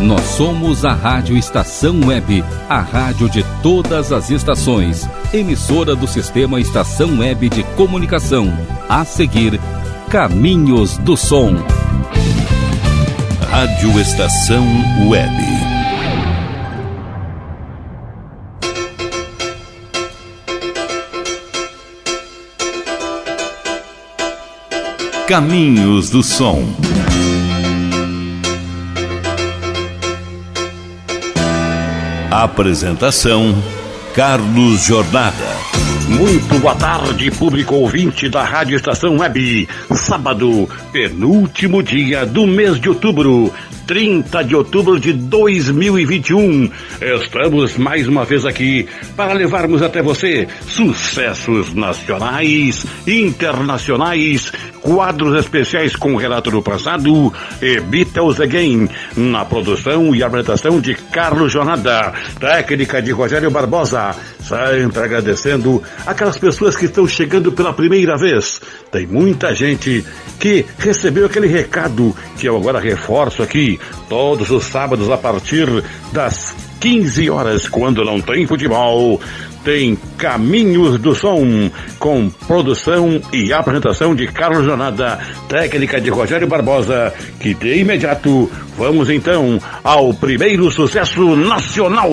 Nós somos a Rádio Estação Web, a rádio de todas as estações, emissora do sistema Estação Web de Comunicação. A seguir, Caminhos do Som. Rádio Estação Web. Caminhos do Som. Apresentação: Carlos Jornada. Muito boa tarde, público ouvinte da Rádio Estação Web. Sábado, penúltimo dia do mês de outubro. 30 de outubro de 2021. Estamos mais uma vez aqui para levarmos até você sucessos nacionais, internacionais, quadros especiais com relato do passado e Beatles Again, na produção e apresentação de Carlos Jornada, técnica de Rogério Barbosa, sempre agradecendo aquelas pessoas que estão chegando pela primeira vez. Tem muita gente que recebeu aquele recado que eu agora reforço aqui, todos os sábados a partir das 15 horas, quando não tem futebol, tem Caminhos do Som, com produção e apresentação de Carlos Jornada, técnica de Rogério Barbosa, que de imediato vamos então ao primeiro sucesso nacional.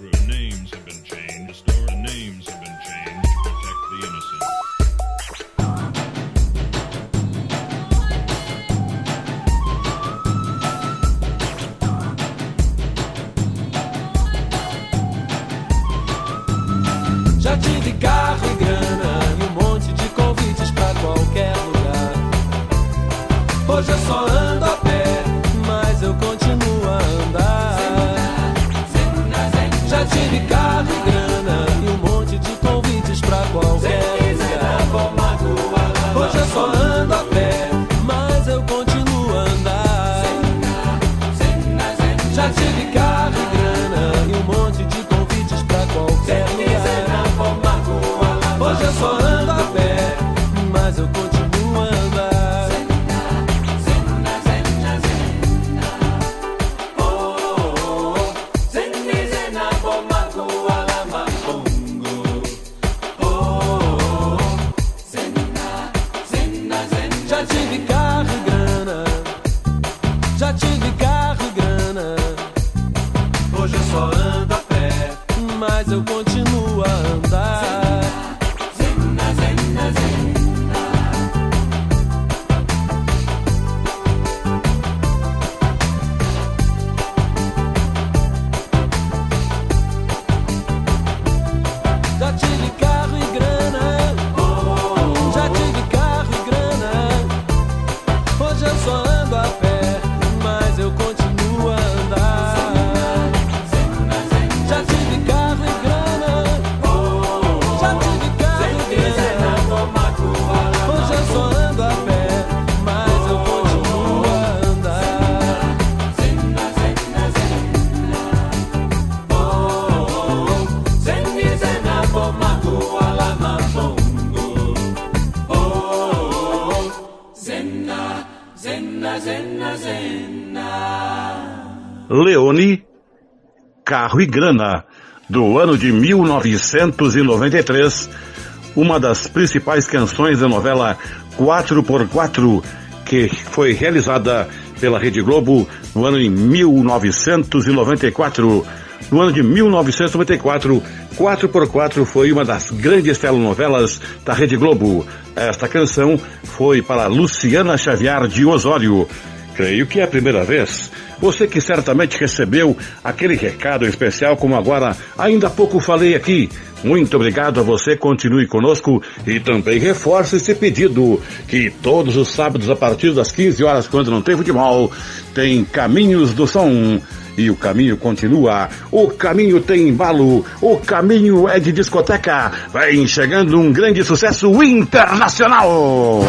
true names have been changed. The names have been Leone, Carro e Grana, do ano de 1993, uma das principais canções da novela 4x4, que foi realizada pela Rede Globo no ano de 1994. No ano de 1994, 4x4 foi uma das grandes telenovelas da Rede Globo. Esta canção foi para Luciana Xavier de Osório. Creio que é a primeira vez você que certamente recebeu aquele recado especial, como agora ainda há pouco falei aqui. Muito obrigado a você, continue conosco e também reforce esse pedido que todos os sábados a partir das 15 horas, quando não tem futebol, tem Caminhos do Som. E o caminho continua, o caminho tem embalo, o caminho é de discoteca. Vem chegando um grande sucesso internacional.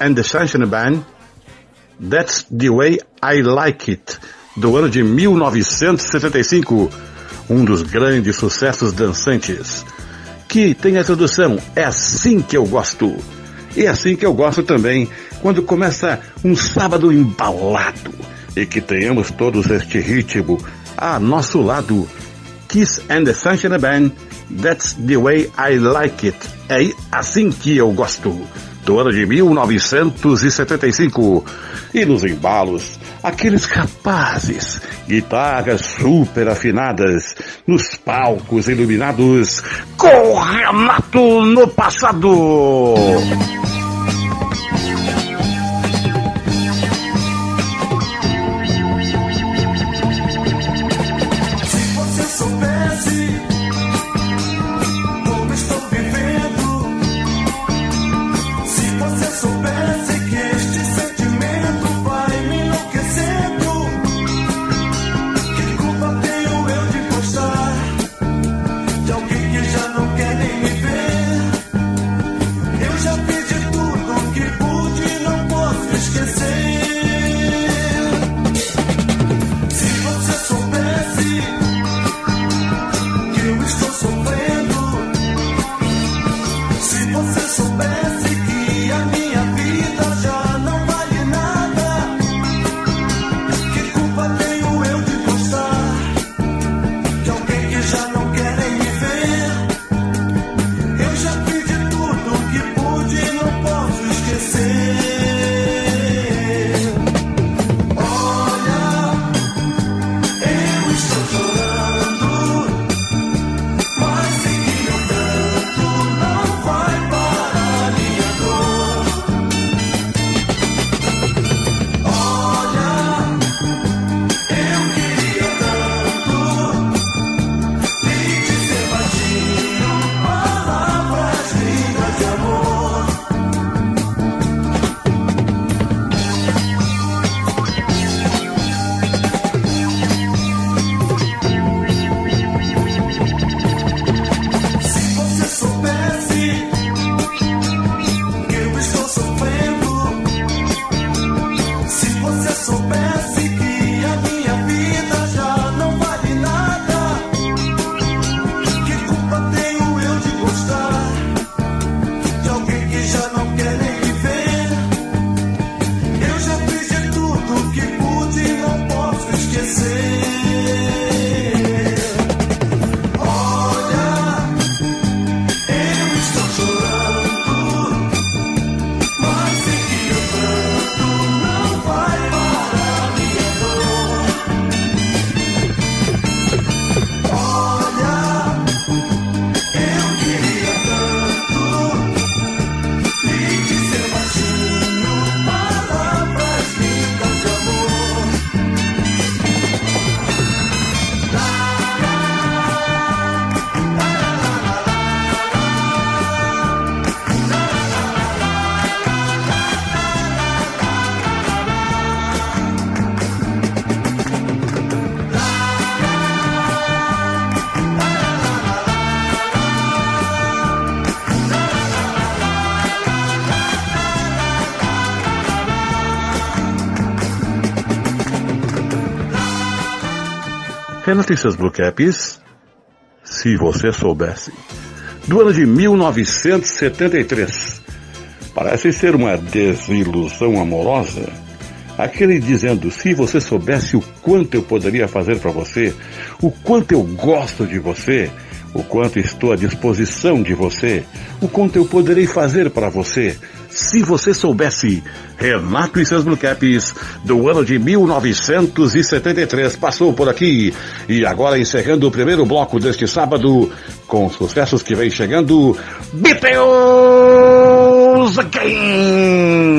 And the Sunshine Band, That's the Way I Like It, do ano de 1975, um dos grandes sucessos dançantes. que tem a tradução É assim que eu gosto. E é assim que eu gosto também quando começa um sábado embalado e que tenhamos todos este ritmo a nosso lado. Kiss and the Sunshine Band, That's the Way I Like It. É assim que eu gosto. Do ano de 1975. E nos embalos, aqueles rapazes, guitarras super afinadas, nos palcos iluminados, com Renato no passado. Renato e seus Blue Caps, se você soubesse, do ano de 1973. Parece ser uma desilusão amorosa. Aquele dizendo, se você soubesse o quanto eu poderia fazer para você, o quanto eu gosto de você, o quanto estou à disposição de você, o quanto eu poderei fazer para você, se você soubesse, Renato e seus Blue Caps, do ano de 1973, passou por aqui. E agora encerrando o primeiro bloco deste sábado, com sucessos que vem chegando, Beatles Again!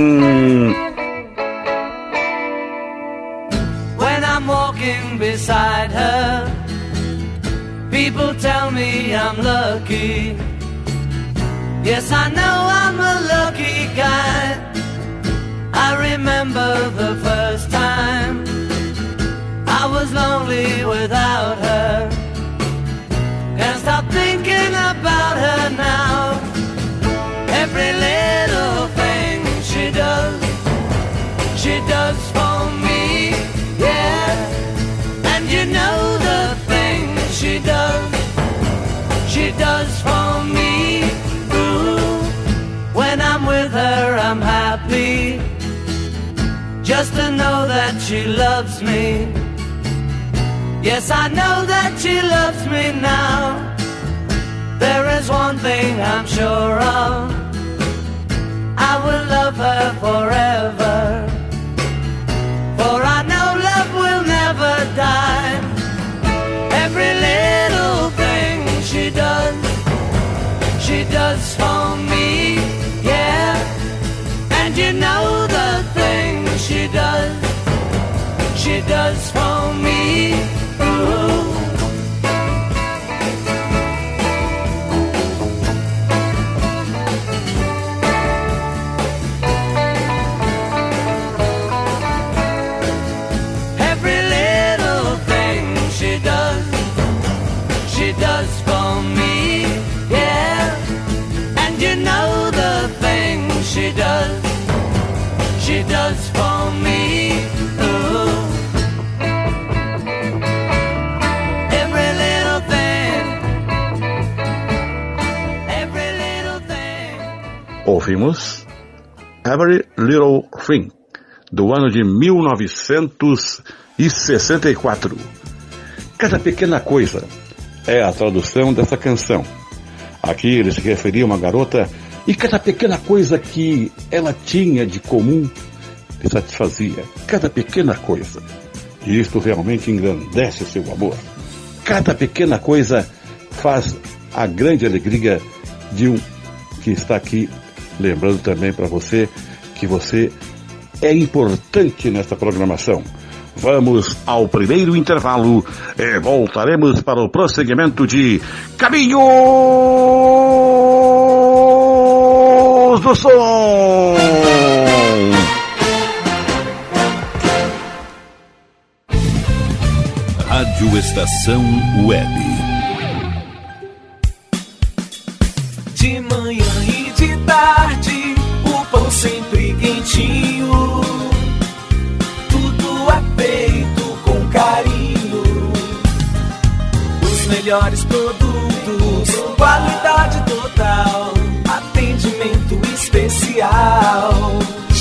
When I'm walking beside her, people tell me I'm lucky. Yes, I know I'm a. I remember the first time I was lonely without her. Can't stop thinking about her now. Every little thing she does, she does for me, yeah. And you know the thing she does, she does for me. Ooh, when I'm with her, I'm happy just to know that she loves me. Yes, I know that she loves me now. There is one thing I'm sure of. I will love her forever. For I know love will never die. Every little thing she does, she does for me, yeah. And you know she does for me. Every little thing she does, she does for me, yeah. And you know the she does, she does Ouvimos Every Little Thing, do ano de 1964. Cada pequena coisa é a tradução dessa canção. Aqui ele se referia a uma garota e cada pequena coisa que ela tinha de comum lhe satisfazia. Cada pequena coisa. E isto realmente engrandece seu amor. Cada pequena coisa faz a grande alegria de um que está aqui lembrando também para você que você é importante nesta programação. Vamos ao primeiro intervalo e voltaremos para o prosseguimento de Caminhos do Som. Rádio Estação Web. Quentinho. Tudo é feito com carinho. Os melhores produtos, qualidade total, atendimento especial.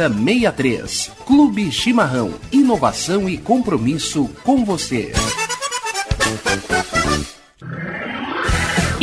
14 7063. Clube Chimarrão. Inovação e compromisso com você.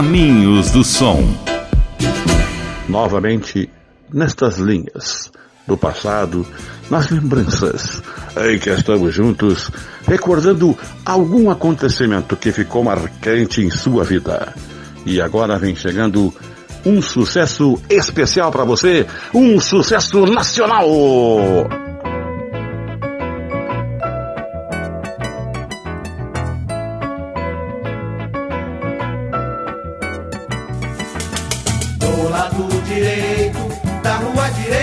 Caminhos do Som. Novamente, nestas linhas do passado, nas lembranças em que estamos juntos, recordando algum acontecimento que ficou marcante em sua vida. E agora vem chegando um sucesso especial para você, um sucesso nacional. Do lado direito da rua direita.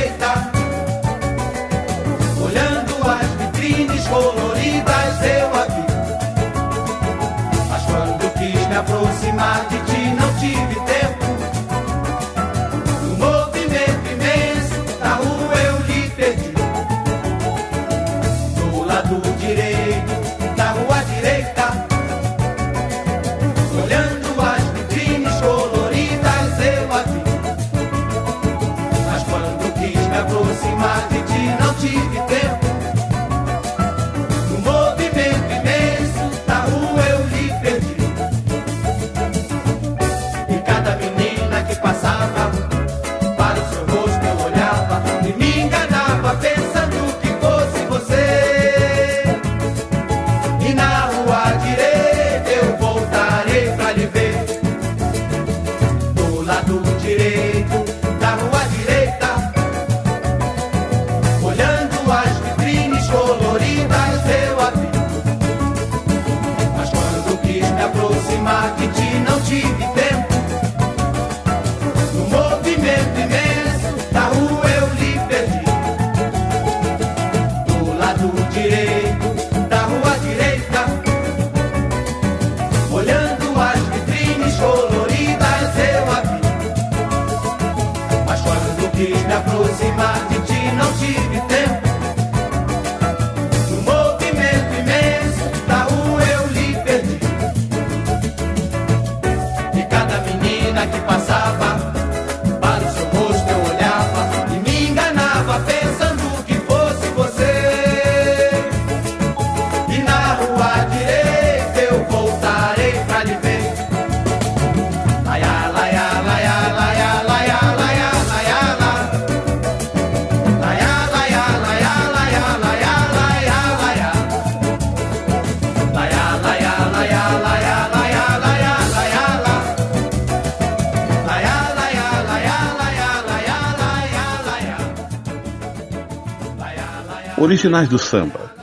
Originais do Samba,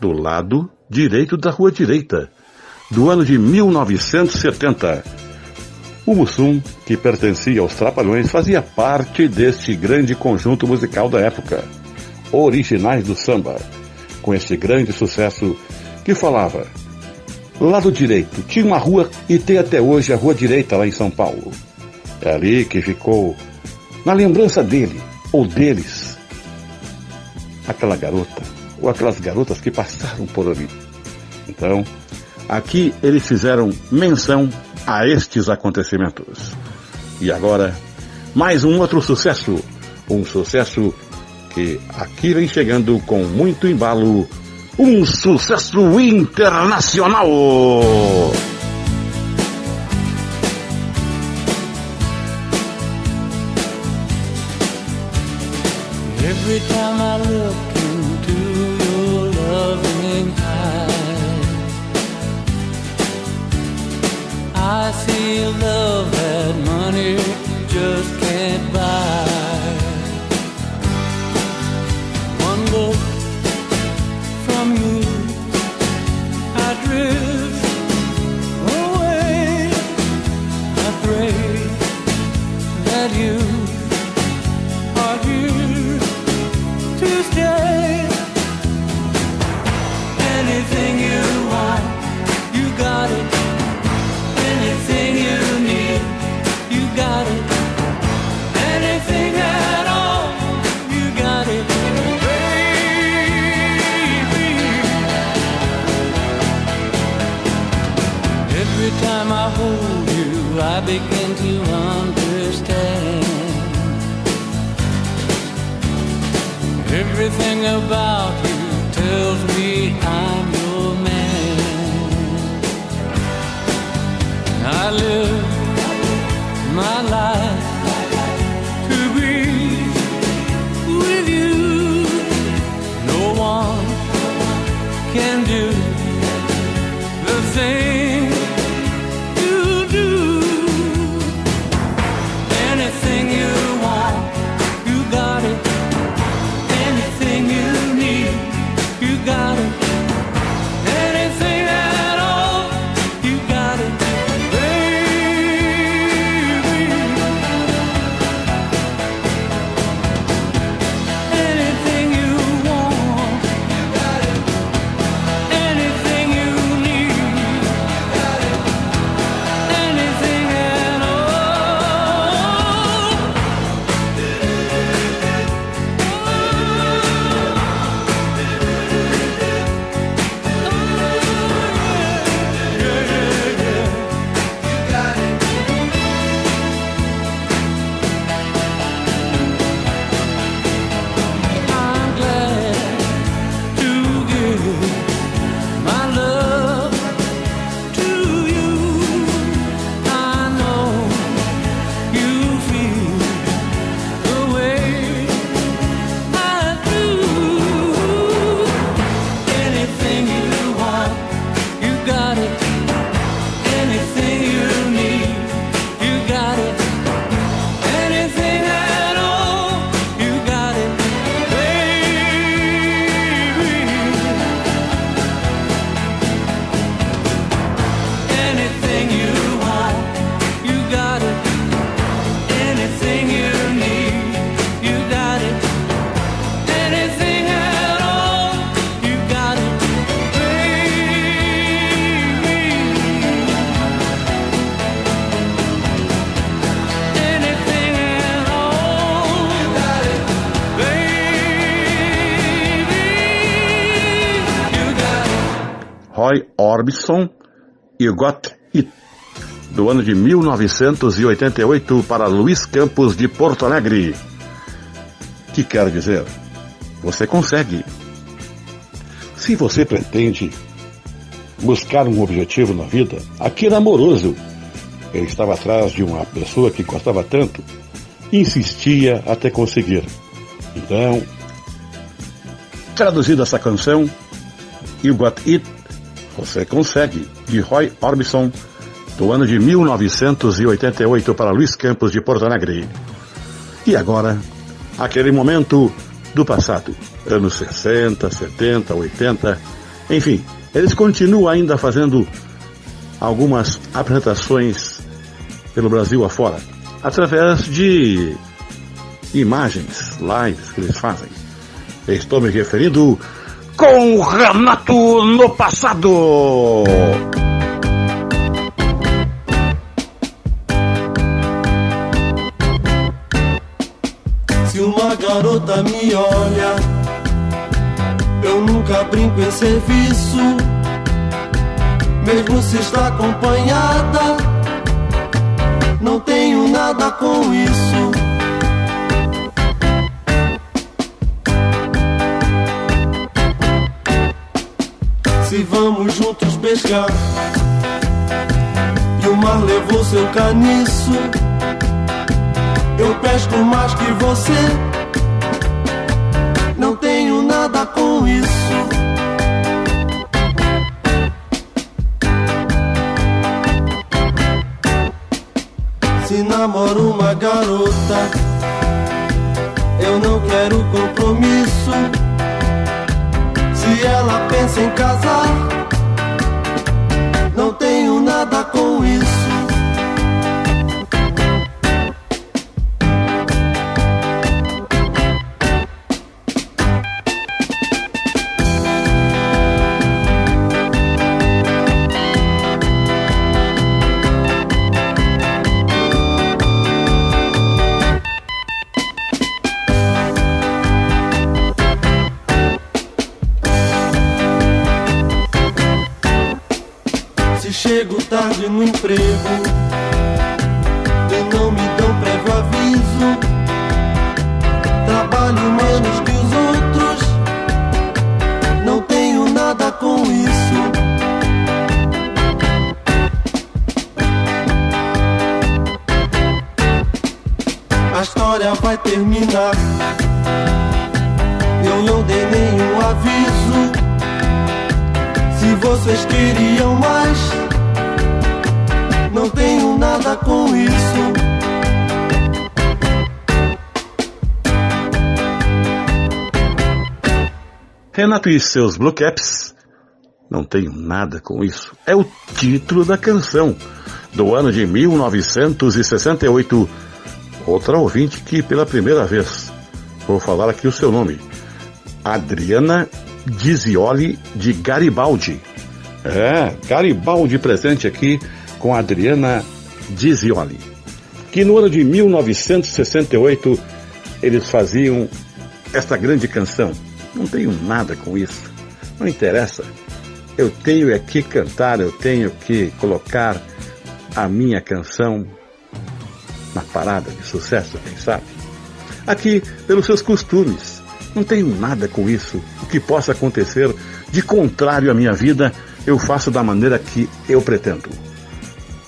do lado direito da Rua Direita, do ano de 1970. O Mussum, que pertencia aos Trapalhões, fazia parte deste grande conjunto musical da época. Originais do Samba, com este grande sucesso que falava Lado direito, tinha uma rua e tem até hoje a Rua Direita lá em São Paulo. É ali que ficou, na lembrança dele, ou deles, aquela garota, ou aquelas garotas que passaram por ali. Então, aqui eles fizeram menção a estes acontecimentos. E agora, mais um outro sucesso. Um sucesso que aqui vem chegando com muito embalo. Um sucesso internacional! Every time I look into your loving eyes, I see love that money just Roy Orbison e Got It, do ano de 1988 para Luiz Campos de Porto Alegre. Que quer dizer? Você consegue. Se você pretende buscar um objetivo na vida, aquele amoroso, ele estava atrás de uma pessoa que gostava tanto, insistia até conseguir. Então, traduzindo essa canção, You Got It, Você Consegue, de Roy Orbison, do ano de 1988 para Luiz Campos de Porto Alegre. E agora, aquele momento do passado, anos 60, 70, 80, enfim, eles continuam ainda fazendo algumas apresentações pelo Brasil afora, através de imagens, lives que eles fazem. Estou me referindo com Renato no passado. Se uma garota me olha, eu nunca brinco em serviço. Mesmo se está acompanhada, não tenho nada com isso. Se vamos juntos pescar e o mar levou seu caniço. Eu pesco mais que você. Não tenho nada com isso. Se namoro uma garota, pensa em casar, no emprego e não me dão prévio aviso, trabalho menos que os outros, não tenho nada com isso. A história vai terminar. Eu não dei nenhum aviso. Se vocês queriam mais, não tenho nada com isso. Renato e seus Blue Caps. Não tenho nada com isso. É o título da canção, do ano de 1968. Outra ouvinte que, pela primeira vez, vou falar aqui o seu nome. Adriana Dizioli de Garibaldi. É, Garibaldi presente aqui com Adriana Dizioli. Que no ano de 1968 eles faziam esta grande canção. Não tenho nada com isso. Não interessa. Eu tenho é que cantar, eu tenho que colocar a minha canção na parada de sucesso, quem sabe? Aqui, pelos seus costumes. Não tenho nada com isso. O que possa acontecer de contrário à minha vida, eu faço da maneira que eu pretendo.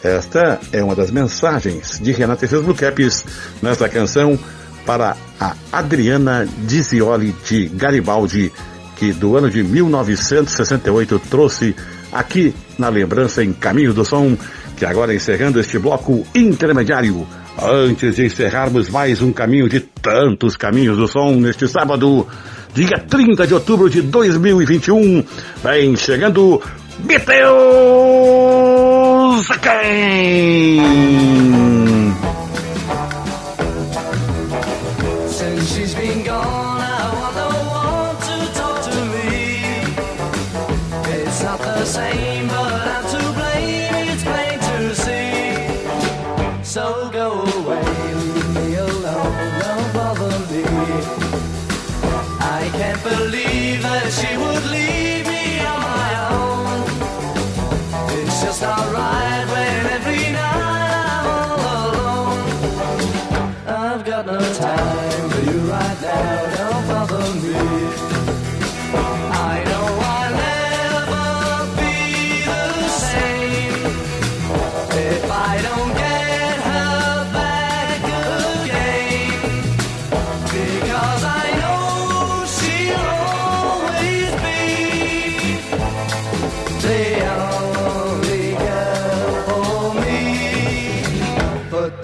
Esta é uma das mensagens de Renata Blue Caps nesta canção para a Adriana Dizioli de Garibaldi, que do ano de 1968 trouxe aqui na lembrança em Caminho do Som, que agora encerrando este bloco intermediário. Antes de encerrarmos mais um caminho de tantos caminhos do som neste sábado, dia 30 de outubro de 2021, vem chegando Beatles Since she's been gone,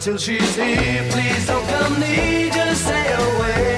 till she's here, please don't come near, just stay away.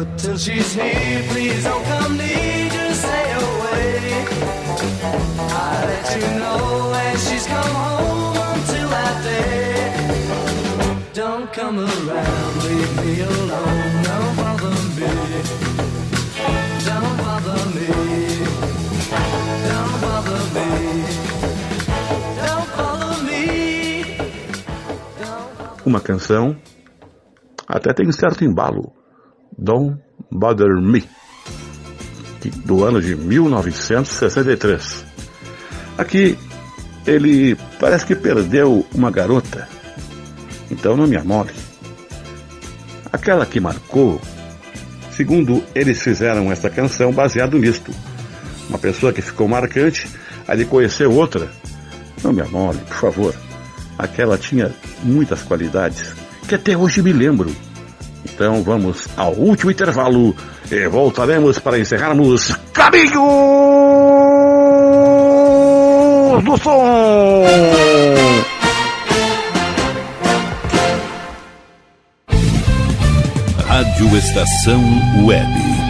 Till she's here, please don't come near, just stay away. I'll let you know when she's come home until that day. Don't come around, leave me alone, don't bother me. Don't bother me. Don't bother me. Don't bother me. Uma canção até tem certo embalo. Don't Bother Me, do ano de 1963. Aqui ele parece que perdeu uma garota, então não me amole. Aquela que marcou, segundo eles fizeram essa canção baseado nisto. Uma pessoa que ficou marcante, ele conheceu outra. Não me amole, por favor. Aquela tinha muitas qualidades que até hoje me lembro. Então vamos ao último intervalo e voltaremos para encerrarmos Caminhos do Som. Rádio Estação Web.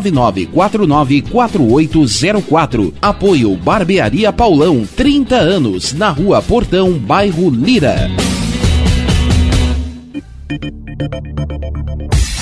51999494804. Apoio Barbearia Paulão, 30 anos, na Rua Portão, bairro Lira.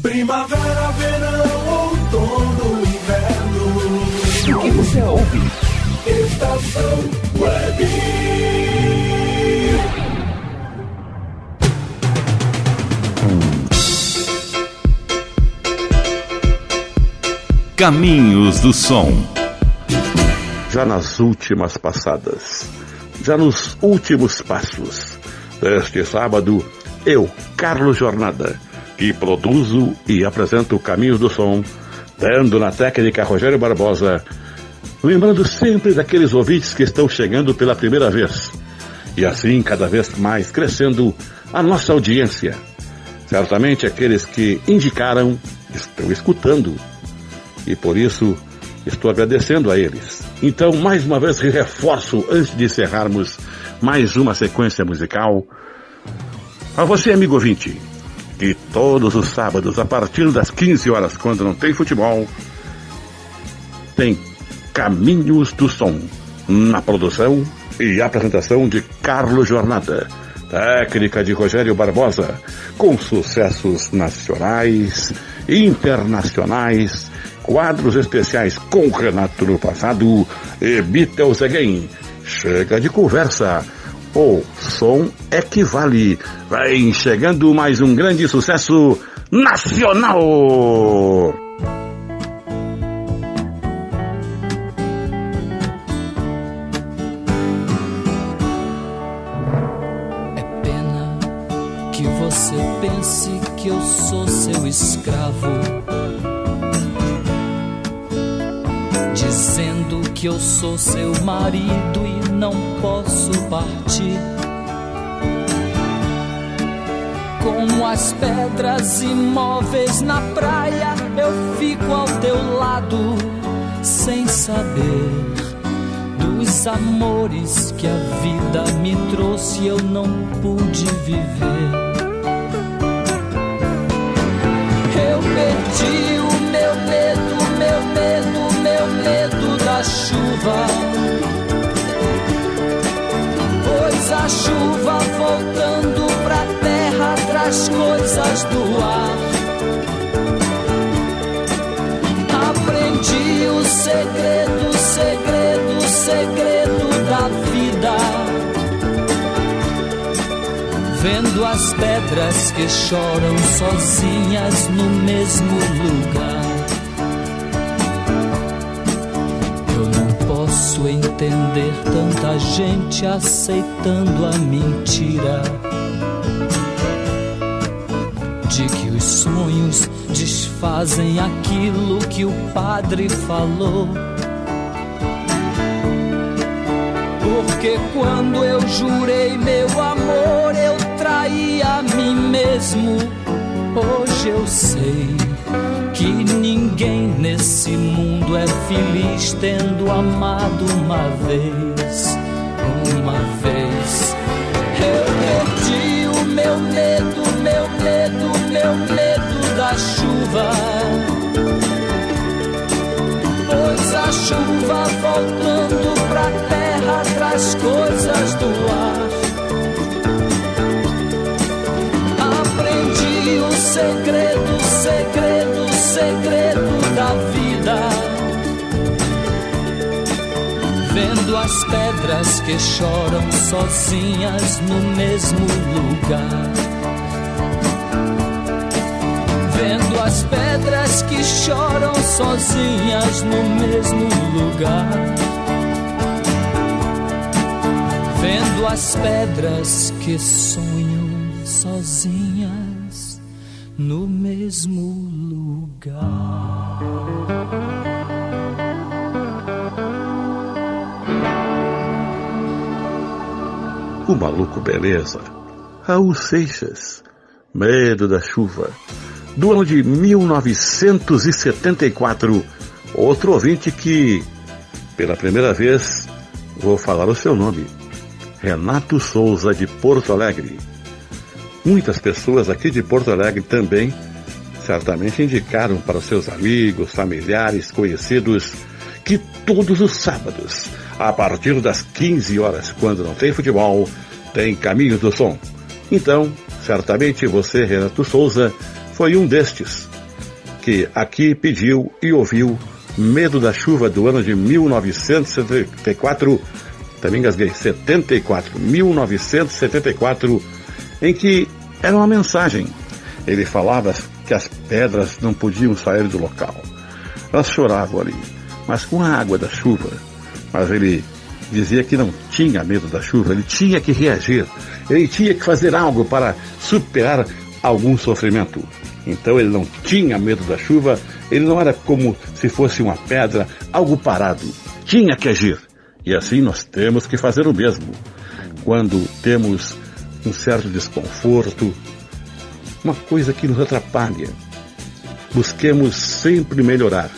Primavera, verão, outono, inverno. O que você ouve? Estação Web. Caminhos do Som. já nas últimas passadas, já nos últimos passos. Este sábado, eu, Carlos Jornada, que produzo e apresento o Caminhos do Som, dando na técnica Rogério Barbosa, lembrando sempre daqueles ouvintes que estão chegando pela primeira vez, e assim cada vez mais crescendo a nossa audiência. Certamente aqueles que indicaram estão escutando, e por isso estou agradecendo a eles. Então, mais uma vez, reforço, antes de encerrarmos mais uma sequência musical, a você, amigo ouvinte, que todos os sábados, a partir das 15 horas, quando não tem futebol, tem Caminhos do Som, na produção e apresentação de Carlos Jornada, técnica de Rogério Barbosa, com sucessos nacionais, internacionais, quadros especiais com Renato no passado e Beatles Again. Chega de conversa. O som é que vale. Vem chegando mais um grande sucesso nacional. Pena que você pense que eu sou seu escravo. Dizendo que eu sou seu marido e não posso partir. Como as pedras imóveis na praia, eu fico ao teu lado, sem saber dos amores que a vida me trouxe, eu não pude viver. Eu perdi o meu medo, meu medo, meu medo da chuva. A chuva voltando pra terra traz coisas do ar. Aprendi o segredo, segredo, segredo da vida. Vendo as pedras que choram sozinhas no mesmo lugar. Posso entender tanta gente aceitando a mentira de que os sonhos desfazem aquilo que o padre falou. Porque quando eu jurei meu amor, eu traí a mim mesmo. Hoje eu sei que ninguém nesse mundo é feliz tendo amado uma vez. Uma vez. Eu perdi o meu medo, meu medo, meu medo da chuva. Pois a chuva voltando pra terra traz coisas do ar. Aprendi o segredo, segredo, segredo da vida. Vendo as pedras que choram sozinhas no mesmo lugar. Vendo as pedras que choram sozinhas no mesmo lugar. Vendo as pedras que sonham sozinhas no mesmo O maluco beleza. Raul Seixas. Medo da chuva. Do ano de 1974. Outro ouvinte que, pela primeira vez, vou falar o seu nome. Renato Souza de Porto Alegre. Muitas pessoas aqui de Porto Alegre também certamente indicaram para os seus amigos, familiares, conhecidos que todos os sábados, a partir das 15 horas, quando não tem futebol, tem Caminhos do Som. Então, certamente você, Renato Souza, foi um destes que aqui pediu e ouviu Medo da Chuva do ano de 1974, também engasguei, 74, 1974, em que era uma mensagem. Ele falava que as pedras não podiam sair do local. Elas choravam ali, mas com a água da chuva. Mas ele dizia que não tinha medo da chuva, ele tinha que reagir, ele tinha que fazer algo para superar algum sofrimento. Então ele não tinha medo da chuva, ele não era como se fosse uma pedra, algo parado. Tinha que agir. E assim nós temos que fazer o mesmo. Quando temos um certo desconforto, uma coisa que nos atrapalha, busquemos sempre melhorar.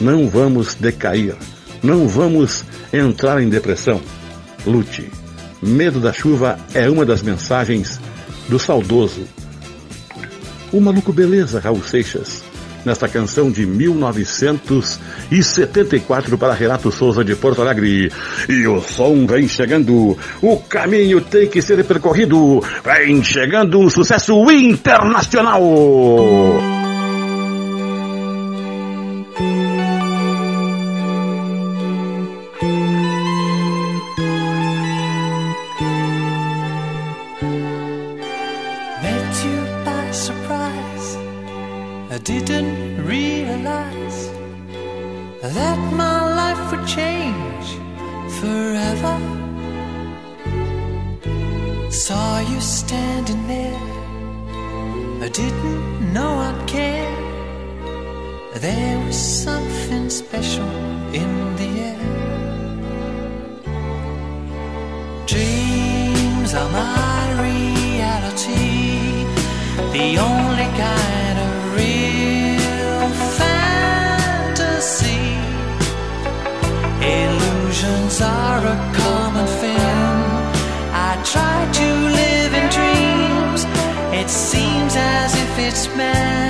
Não vamos decair. Não vamos entrar em depressão. Lute. Medo da chuva é uma das mensagens do saudoso. O maluco beleza, Raul Seixas. Nesta canção de 1974 para Renato Souza de Porto Alegre. E o som vem chegando, o caminho tem que ser percorrido. Vem chegando um sucesso internacional. Dreams are my reality, the only kind of real fantasy. Illusions are a common thing. I try to live in dreams. It seems as if it's meant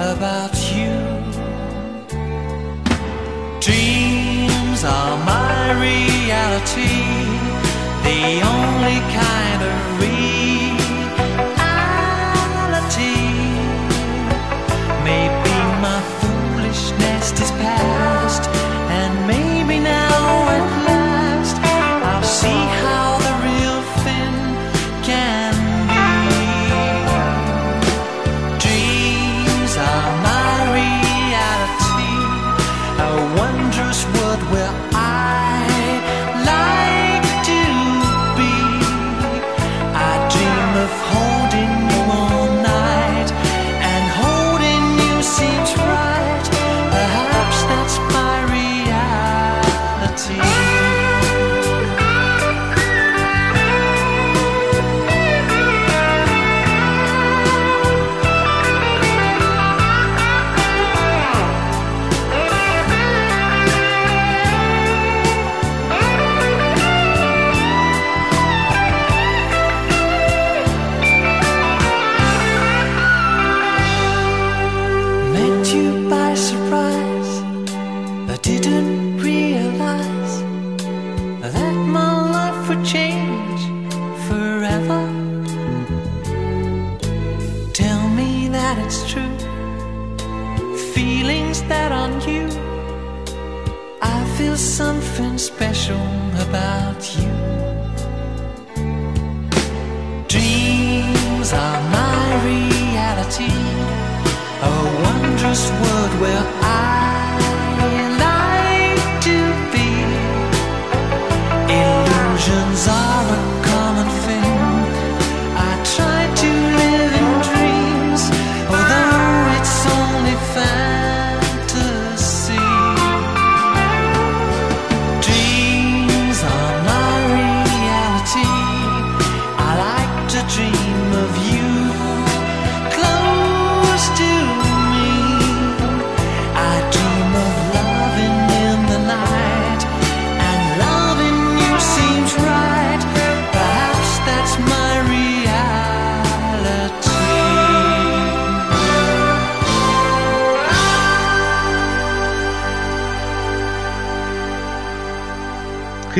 about you. Dreams are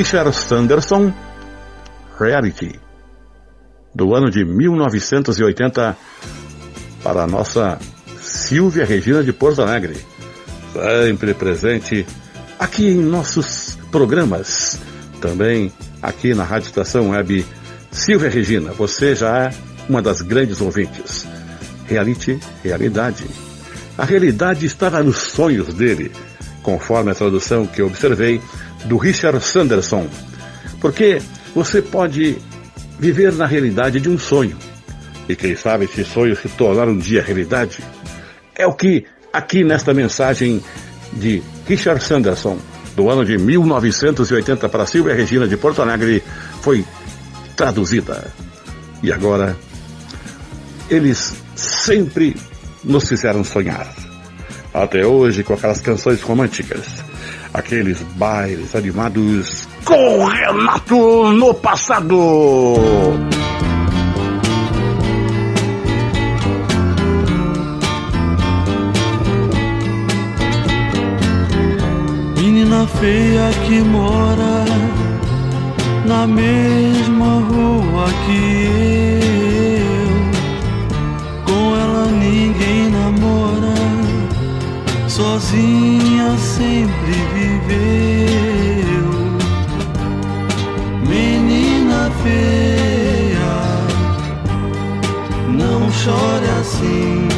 Richard Sanderson, Reality, do ano de 1980, para a nossa Silvia Regina de Porto Alegre, sempre presente aqui em nossos programas, também aqui na Rádio Estação Web. Silvia Regina, você já é uma das grandes ouvintes. Reality, realidade. A realidade estava nos sonhos dele, conforme a tradução que observei do Richard Sanderson. Porque você pode viver na realidade de um sonho. E quem sabe esse sonho se tornar um dia realidade. É o que aqui nesta mensagem de Richard Sanderson, do ano de 1980 para Silvia Regina de Porto Alegre, foi traduzida. E agora, eles sempre nos fizeram sonhar. Até hoje com aquelas canções românticas, aqueles bailes animados com Renato no passado. Menina feia que mora na mesma rua que eu. Com ela ninguém namora, sozinha sempre viveu. Menina feia, não chore assim.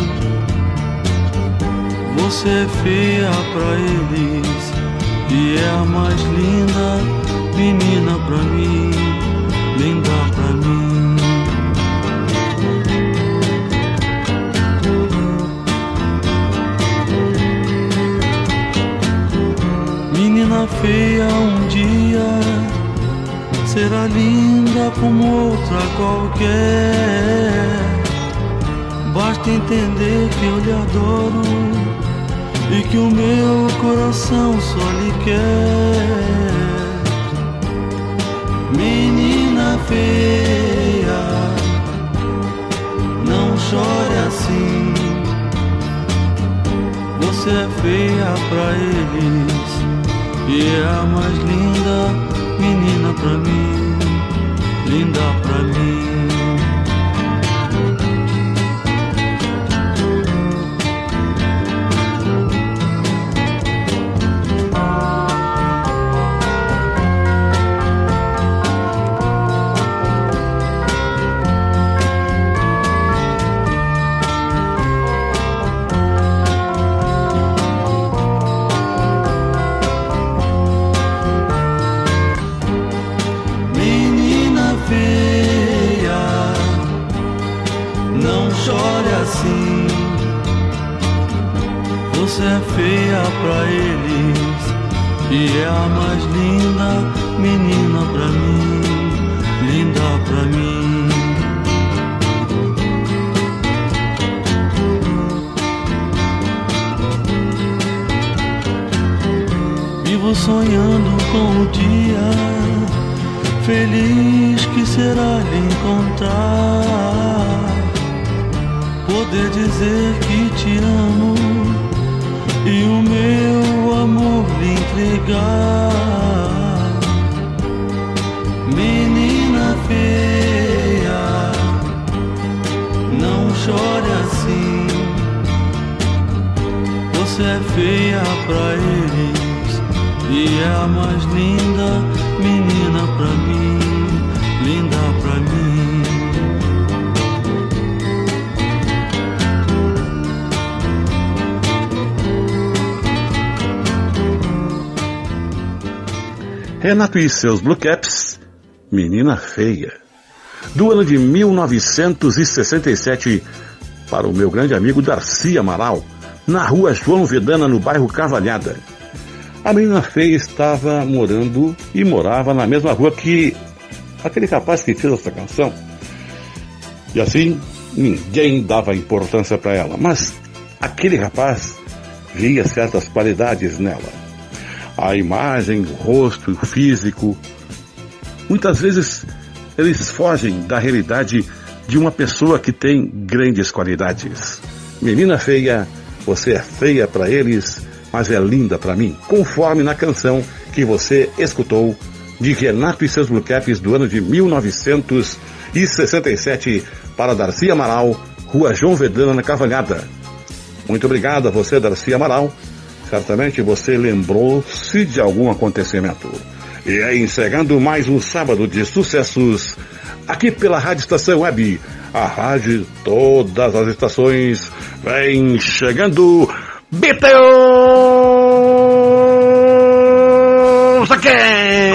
Você é feia pra eles e é a mais linda menina pra mim, linda pra mim. Menina feia um dia será linda como outra qualquer. Basta entender que eu lhe adoro e que o meu coração só lhe quer. Menina feia, não chore assim. Você é feia pra eles e é a mais linda menina pra mim, linda pra mim. Pra eles e é a mais linda menina pra mim, linda pra mim. Vivo sonhando com o dia feliz que será lhe encontrar. Poder dizer que te amo entregar. Menina feia, não chore assim. Você é feia pra eles e é a mais linda menina pra mim, Renato e seus Blue Caps, Menina Feia. Do ano de 1967, para o meu grande amigo Darcy Amaral, na rua João Vedana, no bairro Cavalhada. A menina feia estava morando e morava na mesma rua que aquele rapaz que fez essa canção. E assim, ninguém dava importância para ela, mas aquele rapaz via certas qualidades nela. A imagem, o rosto, o físico. Muitas vezes eles fogem da realidade de uma pessoa que tem grandes qualidades. Menina feia, você é feia para eles, mas é linda para mim, conforme na canção que você escutou de Renato e seus Blue do ano de 1967 para Darcy Amaral, Rua João Vedana na Cavalhada. Muito obrigado a você, Darcy Amaral. Certamente você lembrou-se de algum acontecimento. E é encerrando mais um sábado de sucessos aqui pela Rádio Estação Web, a rádio todas as estações. Vem chegando Beatles again!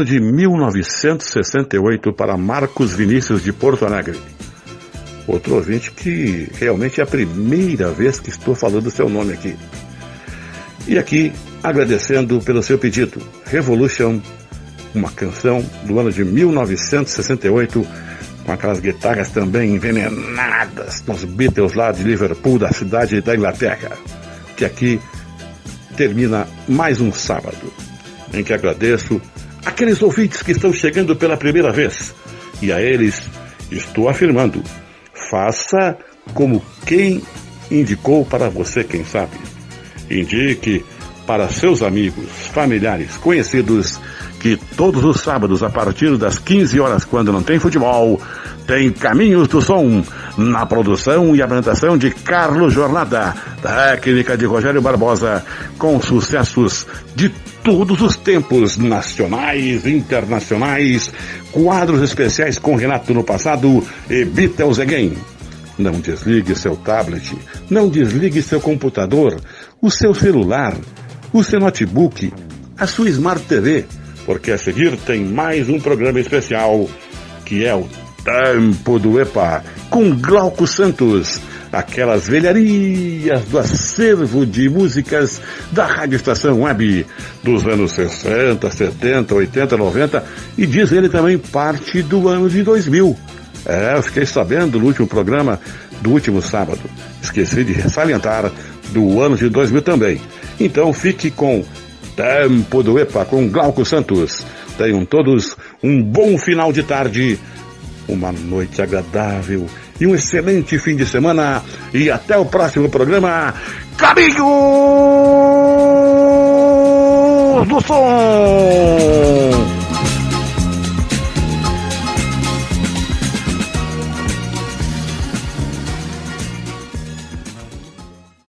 Ano de 1968 para Marcos Vinícius de Porto Alegre. outro ouvinte que realmente é a primeira vez que estou falando o seu nome aqui. E aqui, agradecendo pelo seu pedido, Revolution, uma canção do ano de 1968, com aquelas guitarras também envenenadas nos Beatles lá de Liverpool, da cidade da Inglaterra, que aqui termina mais um sábado, em que agradeço aqueles ouvintes que estão chegando pela primeira vez, e a eles estou afirmando, faça como quem indicou para você, quem sabe. Indique para seus amigos, familiares, conhecidos que todos os sábados, a partir das 15 horas, quando não tem futebol, tem Caminhos do Som, na produção e apresentação de Carlos Jornada, técnica de Rogério Barbosa, com sucessos de todos os tempos, nacionais, internacionais, quadros especiais com Renato no passado e Beatles Again. Não desligue seu tablet, não desligue seu computador, o seu celular, o seu notebook, a sua Smart TV, porque a seguir tem mais um programa especial que é o Tempo do EPA, com Glauco Santos, aquelas velharias do acervo de músicas da Rádio Estação Web dos anos 60, 70, 80, 90 e diz ele também parte do ano de 2000. É, eu fiquei sabendo no último programa do último sábado. Esqueci de salientar do ano de 2000 também. Então fique com Tempo do EPA com Glauco Santos. Tenham todos um bom final de tarde, uma noite agradável e um excelente fim de semana. E até o próximo programa. Caminhos do Som!